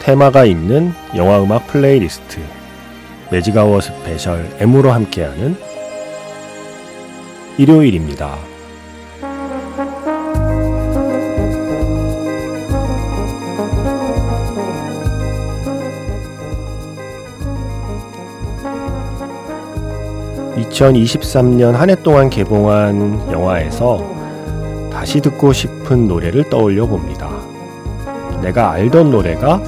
테마가 있는 영화 음악 playlist Magic Hour Special M으로 함께하는 일요일입니다. (2023년) 한 해 동안 개봉한 영화에서 다시 듣고 싶은 노래를 떠올려 봅니다. 내가 알던 노래가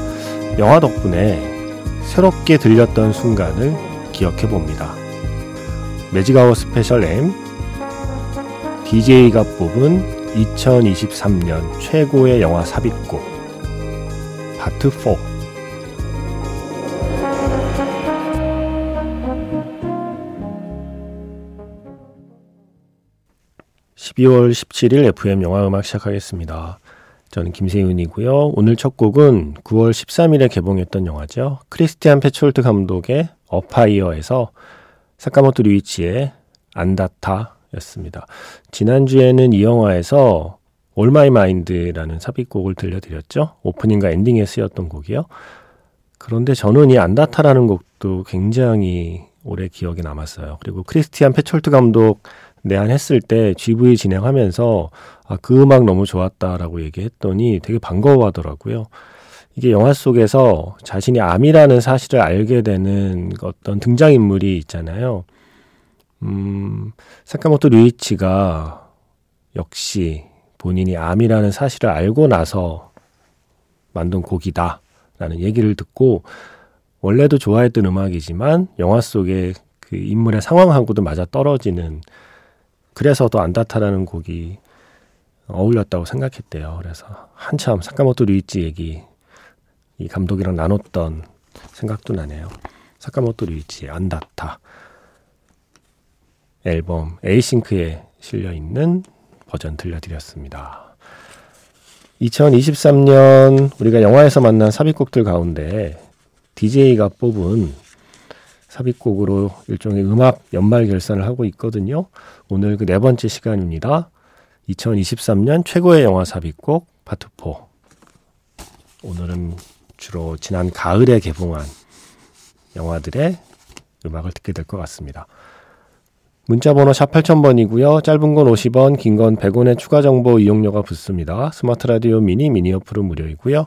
영화 덕분에 새롭게 들렸던 순간을 기억해 봅니다. Magic Hour Special M DJ가 뽑은 2023년 최고의 영화 삽입곡 파트 4 12월 17일 FM 영화 음악 시작하겠습니다. 저는 김세윤이고요. 오늘 첫 곡은 9월 13일에 개봉했던 영화죠. 크리스티안 페촐트 감독의 Afire에서 사카모토 류이치의 andata였습니다. 지난주에는 이 영화에서 In My Mind라는 삽입곡을 들려드렸죠. 오프닝과 엔딩에 쓰였던 곡이요. 그런데 저는 이 andata라는 곡도 굉장히 오래 기억에 남았어요. 그리고 크리스티안 페촐트 감독 내한했을 때 GV 진행하면서 아, 그 음악 너무 좋았다라고 얘기했더니 되게 반가워하더라고요. 이게 영화 속에서 자신이 암이라는 사실을 알게 되는 어떤 등장인물이 있잖아요. 음, 사카모토 류이치가 역시 본인이 암이라는 사실을 알고 나서 만든 곡이다라는 얘기를 듣고 원래도 좋아했던 음악이지만 영화 속에 그 인물의 상황하고도 맞아 떨어지는 그래서 더 안다타라는 곡이 어울렸다고 생각했대요. 그래서 한참 사카모토 류이치 얘기 이 감독이랑 나눴던 생각도 나네요. 사카모토 류이치 안다타 앨범 에이싱크에 실려 있는 버전 들려드렸습니다. 2023년 우리가 영화에서 만난 삽입곡들 가운데 DJ가 뽑은 삽입곡으로 일종의 음악 연말 결산을 하고 있거든요. 오늘 그 네 번째 시간입니다. 2023년 최고의 영화 삽입곡 파트 4. 오늘은 주로 지난 가을에 개봉한 영화들의 음악을 듣게 될 것 같습니다. 문자번호 샵 8000번이고요. 짧은 건 50원, 긴 건 100원의 추가 정보 이용료가 붙습니다. 스마트 라디오 미니, 미니 어플은 무료이고요.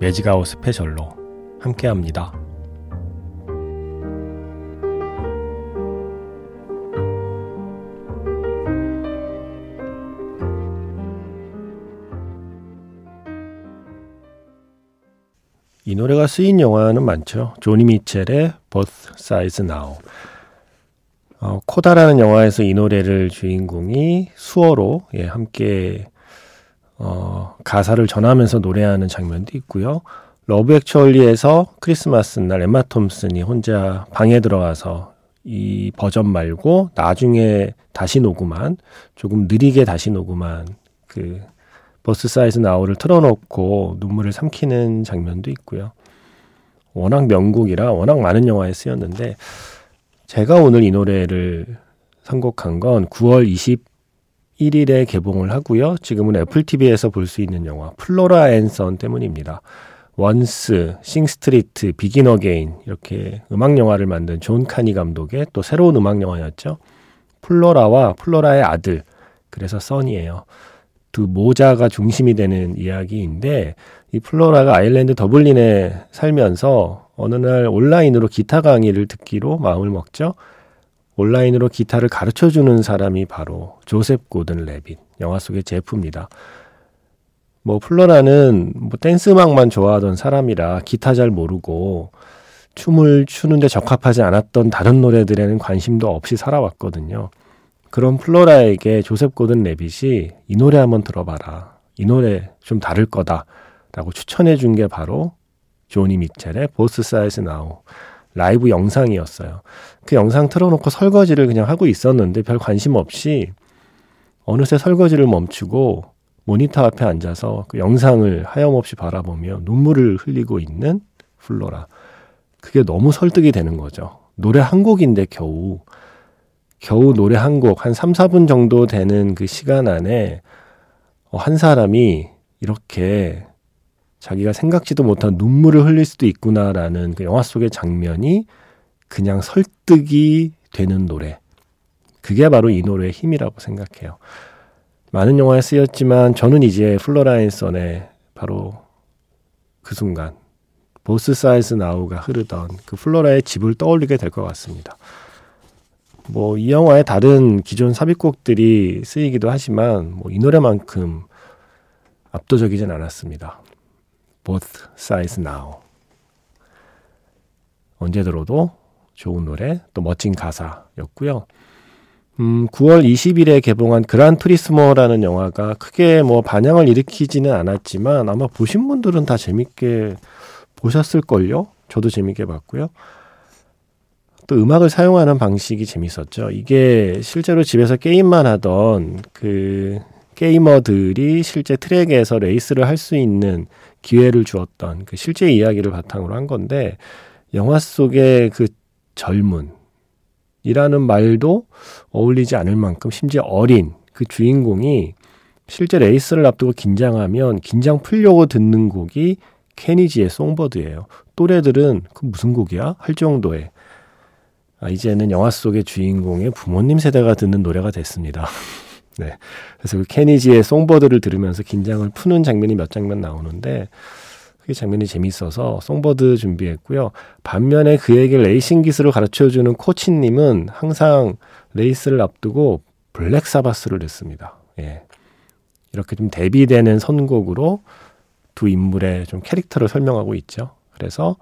Magic Hour Special로 함께합니다. 이 노래가 쓰인 영화는 많죠. 조니 미첼의 Both Sides Now. 어, CODA라는 영화에서 이 노래를 주인공이 수어로 예, 함께 어, 가사를 전하면서 노래하는 장면도 있고요. Love Actually에서 크리스마스 날 엠마 톰슨이 혼자 방에 들어가서 이 버전 말고 나중에 다시 녹음한 조금 느리게 다시 녹음한 그 버스 사이즈 나우를 틀어놓고 눈물을 삼키는 장면도 있고요. 워낙 명곡이라 워낙 많은 영화에 쓰였는데 제가 오늘 이 노래를 선곡한 건 9월 1일에 개봉을 하고요. 지금은 애플 TV에서 볼 수 있는 영화 Flora and Son 때문입니다. Once, Sing Street, Begin Again 이렇게 음악 영화를 만든 존 카니 감독의 또 새로운 음악 영화였죠. 플로라와 플로라의 아들 그래서 Son이에요. 두 모자가 중심이 되는 이야기인데 이 플로라가 아일랜드 더블린에 살면서 어느 날 온라인으로 기타 강의를 듣기로 마음을 먹죠. 온라인으로 기타를 가르쳐 주는 사람이 바로 조셉 고든 레빗, 영화 속의 제프입니다. 뭐 플로라는 뭐 댄스 음악만 좋아하던 사람이라 기타 잘 모르고 춤을 추는데 적합하지 않았던 다른 노래들에는 관심도 없이 살아왔거든요. 그런 플로라에게 조셉 고든 레빗이 이 노래 한번 들어봐라. 이 노래 좀 다를 거다. 라고 추천해 준 게 바로 조니 미첼의 Both Sides Now 라이브 영상이었어요. 그 영상 틀어놓고 설거지를 그냥 하고 있었는데 별 관심 없이 어느새 설거지를 멈추고 모니터 앞에 앉아서 그 영상을 하염없이 바라보며 눈물을 흘리고 있는 플로라. 그게 너무 설득이 되는 거죠. 노래 한 곡인데 겨우 겨우 노래 한 곡, 한 3, 4분 정도 되는 그 시간 안에 어, 한 사람이 이렇게 자기가 생각지도 못한 눈물을 흘릴 수도 있구나라는 그 영화 속의 장면이 그냥 설득이 되는 노래. 그게 바로 이 노래의 힘이라고 생각해요. 많은 영화에 쓰였지만 저는 이제 Flora and Son의 바로 그 순간 보스 사이즈 나우가 흐르던 그 플로라의 집을 떠올리게 될 것 같습니다. 뭐 이 영화의 다른 기존 삽입곡들이 쓰이기도 하지만 뭐 이 노래만큼 압도적이진 않았습니다. Both Sides Now. 언제 들어도 좋은 노래, 또 멋진 가사였고요. 음, 9월 20일에 개봉한 그란 투리스모라는 영화가 크게 뭐 반향을 일으키지는 않았지만 아마 보신 분들은 다 재밌게 보셨을걸요? 저도 재밌게 봤고요. 또 음악을 사용하는 방식이 재밌었죠. 이게 실제로 집에서 게임만 하던 그 게이머들이 실제 트랙에서 레이스를 할 수 있는 기회를 주었던 그 실제 이야기를 바탕으로 한 건데 영화 속의 그 젊은 이라는 말도 어울리지 않을 만큼 심지어 어린 그 주인공이 실제 레이스를 앞두고 긴장하면 긴장 풀려고 듣는 곡이 케니지의 Songbird예요. 또래들은 그 무슨 곡이야? 할 정도의 아, 이제는 영화 속의 주인공의 부모님 세대가 듣는 노래가 됐습니다. 네. 그래서 그 케니지의 Songbird를 들으면서 긴장을 푸는 장면이 몇 장면 나오는데 그게 장면이 재밌어서 Songbird 준비했고요. 반면에 그에게 레이싱 기술을 가르쳐주는 코치님은 항상 레이스를 앞두고 블랙 사바스를 듣습니다. 예. 이렇게 좀 대비되는 선곡으로 두 인물의 좀 캐릭터를 설명하고 있죠. 그래서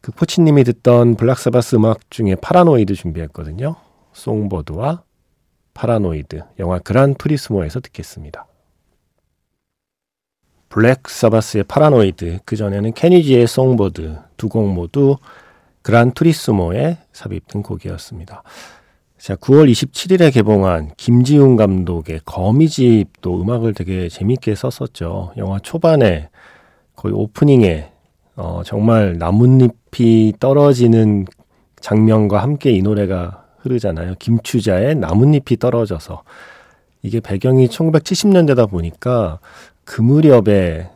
그 코치님이 듣던 블랙 사바스 음악 중에 Paranoid 준비했거든요. Songbird와 Paranoid, 영화 그란 투리스모에서 듣겠습니다. 블랙 사바스의 Paranoid, 그 전에는 케니지의 Songbird 두 곡 모두 그란 투리스모에 삽입된 곡이었습니다. 자, 9월 27일에 개봉한 김지운 감독의 거미집도 음악을 되게 재밌게 썼었죠. 영화 초반에 거의 오프닝에 어, 정말 나뭇잎이 떨어지는 장면과 함께 이 노래가 흐르잖아요. 김추자의 나뭇잎이 떨어져서. 이게 배경이 1970년대다 보니까 그 무렵에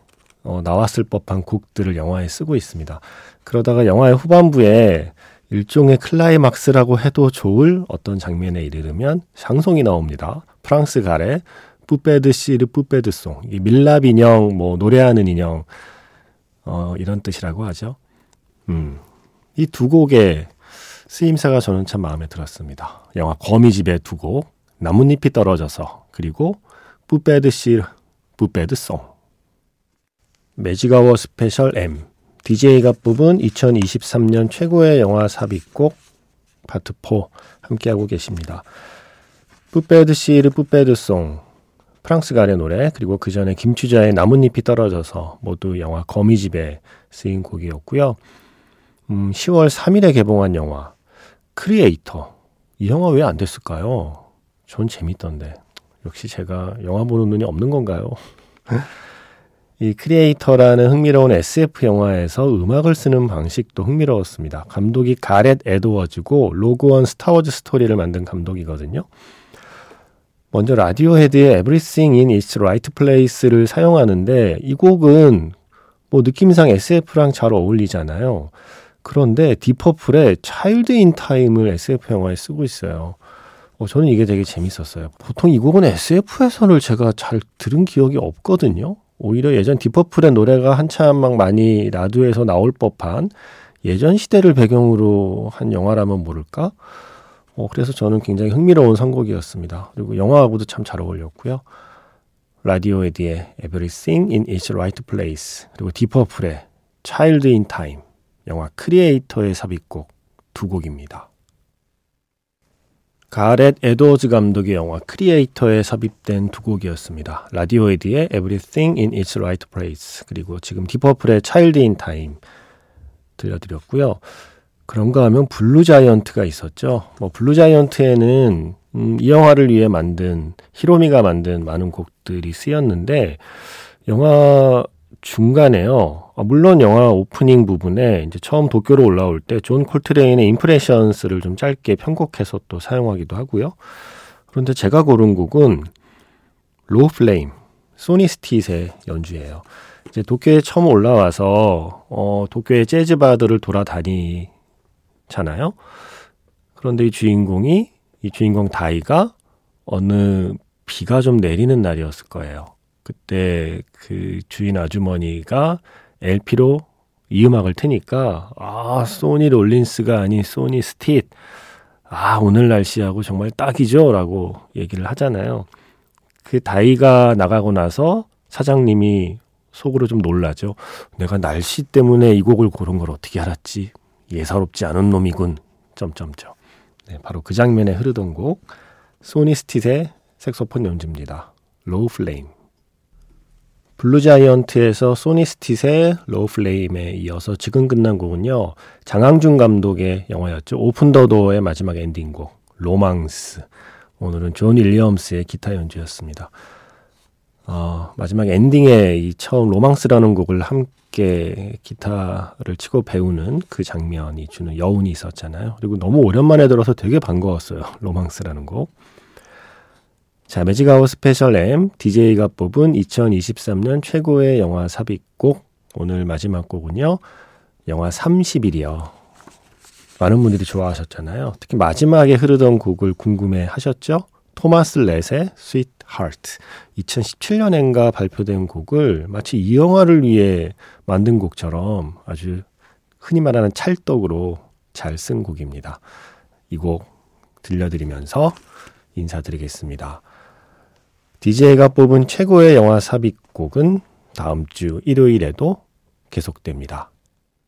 어, 나왔을 법한 곡들을 영화에 쓰고 있습니다. 그러다가 영화의 후반부에 일종의 클라이막스라고 해도 좋을 어떤 장면에 이르르면 샹송이 나옵니다. 프랑스 갈의, Poupée de cire, poupée de son. 이 밀랍 인형, 뭐 노래하는 인형, 어, 이런 뜻이라고 하죠. 음, 이 두 곡의 쓰임새가 저는 참 마음에 들었습니다. 영화 거미집의 두 곡, 나뭇잎이 떨어져서, 그리고 Poupée de cire, poupée de son. 매직아워 스페셜 M. DJ가 뽑은 2023년 최고의 영화 삽입곡 파트 4 함께하고 계십니다. Poupée de cire, poupée de son 프랑스 갈의 노래 그리고 그 전에 김추자의 나뭇잎이 떨어져서 모두 영화 거미집에 쓰인 곡이었고요. 음, 10월 3일에 개봉한 영화 크리에이터 이 영화 왜 안 됐을까요? 전 재밌던데 역시 제가 영화 보는 눈이 없는 건가요? 이 크리에이터라는 흥미로운 SF 영화에서 음악을 쓰는 방식도 흥미로웠습니다. 감독이 가렛 에드워즈고 로그원 스타워즈 스토리를 만든 감독이거든요. 먼저 라디오헤드의 Everything in Its Right Place를 사용하는데 이 곡은 뭐 느낌상 SF랑 잘 어울리잖아요. 그런데 딥 퍼플의 Child in Time을 SF 영화에 쓰고 있어요. 어, 저는 이게 되게 재밌었어요. 보통 이 곡은 SF에서는 제가 잘 들은 기억이 없거든요. 오히려 예전 딥 퍼플의 노래가 한참 막 많이 라디오에서 나올 법한 예전 시대를 배경으로 한 영화라면 모를까? 어, 그래서 저는 굉장히 흥미로운 선곡이었습니다. 그리고 영화하고도 참 잘 어울렸고요. 라디오헤드의 Everything in its Right Place 그리고 딥 퍼플의 Child in Time 영화 크리에이터의 삽입곡 두 곡입니다. 가렛 에드워즈 감독의 영화 크리에이터에 삽입된 두 곡이었습니다. 라디오헤드의 Everything in its Right Place 그리고 지금 딥 퍼플의 Child in Time 들려드렸고요. 그런가 하면 블루 자이언트가 있었죠. 뭐 블루 자이언트에는 음, 이 영화를 위해 만든 히로미가 만든 많은 곡들이 쓰였는데 영화 중간에요. 아, 물론 영화 오프닝 부분에 이제 처음 도쿄로 올라올 때 존 콜트레인의 Impressions를 좀 짧게 편곡해서 또 사용하기도 하고요. 그런데 제가 고른 곡은 Low Flame, 소니 스팃의 연주예요. 이제 도쿄에 처음 올라와서 어, 도쿄의 재즈 바들을 돌아다니잖아요. 그런데 이 주인공이 이 주인공 다이가 어느 비가 좀 내리는 날이었을 거예요. 그때 그 주인 아주머니가 LP로 이 음악을 트니까 아 소니 롤린스가 아닌 소니 스틱 아 오늘 날씨하고 정말 딱이죠라고 얘기를 하잖아요. 그 다이가 나가고 나서 사장님이 속으로 좀 놀라죠. 내가 날씨 때문에 이 곡을 고른 걸 어떻게 알았지? 예사롭지 않은 놈이군. 점점점. 네, 바로 그 장면에 흐르던 곡 소니 스팃의 색소폰 연주입니다. Low Flame. 블루자이언트에서 소니 스팃의 Low Flame에 이어서 지금 끝난 곡은요. 장항준 감독의 영화였죠. Open the Door의 마지막 엔딩곡 로망스. 오늘은 존 윌리엄스의 기타 연주였습니다. 어, 마지막 엔딩에 이 처음 로망스라는 곡을 함께 기타를 치고 배우는 그 장면이 주는 여운이 있었잖아요. 그리고 너무 오랜만에 들어서 되게 반가웠어요. 로망스라는 곡. 자, 매직아워 스페셜 M DJ가 뽑은 2023년 최고의 영화 삽입곡 오늘 마지막 곡은요. 영화 30일이요. 많은 분들이 좋아하셨잖아요. 특히 마지막에 흐르던 곡을 궁금해 하셨죠? 토마스 렛의 Sweet Heart. 2017년엔가 발표된 곡을 마치 이 영화를 위해 만든 곡처럼 아주 흔히 말하는 찰떡으로 잘 쓴 곡입니다. 이 곡 들려드리면서 인사드리겠습니다. DJ가 뽑은 최고의 영화 삽입곡은 다음 주 일요일에도 계속됩니다.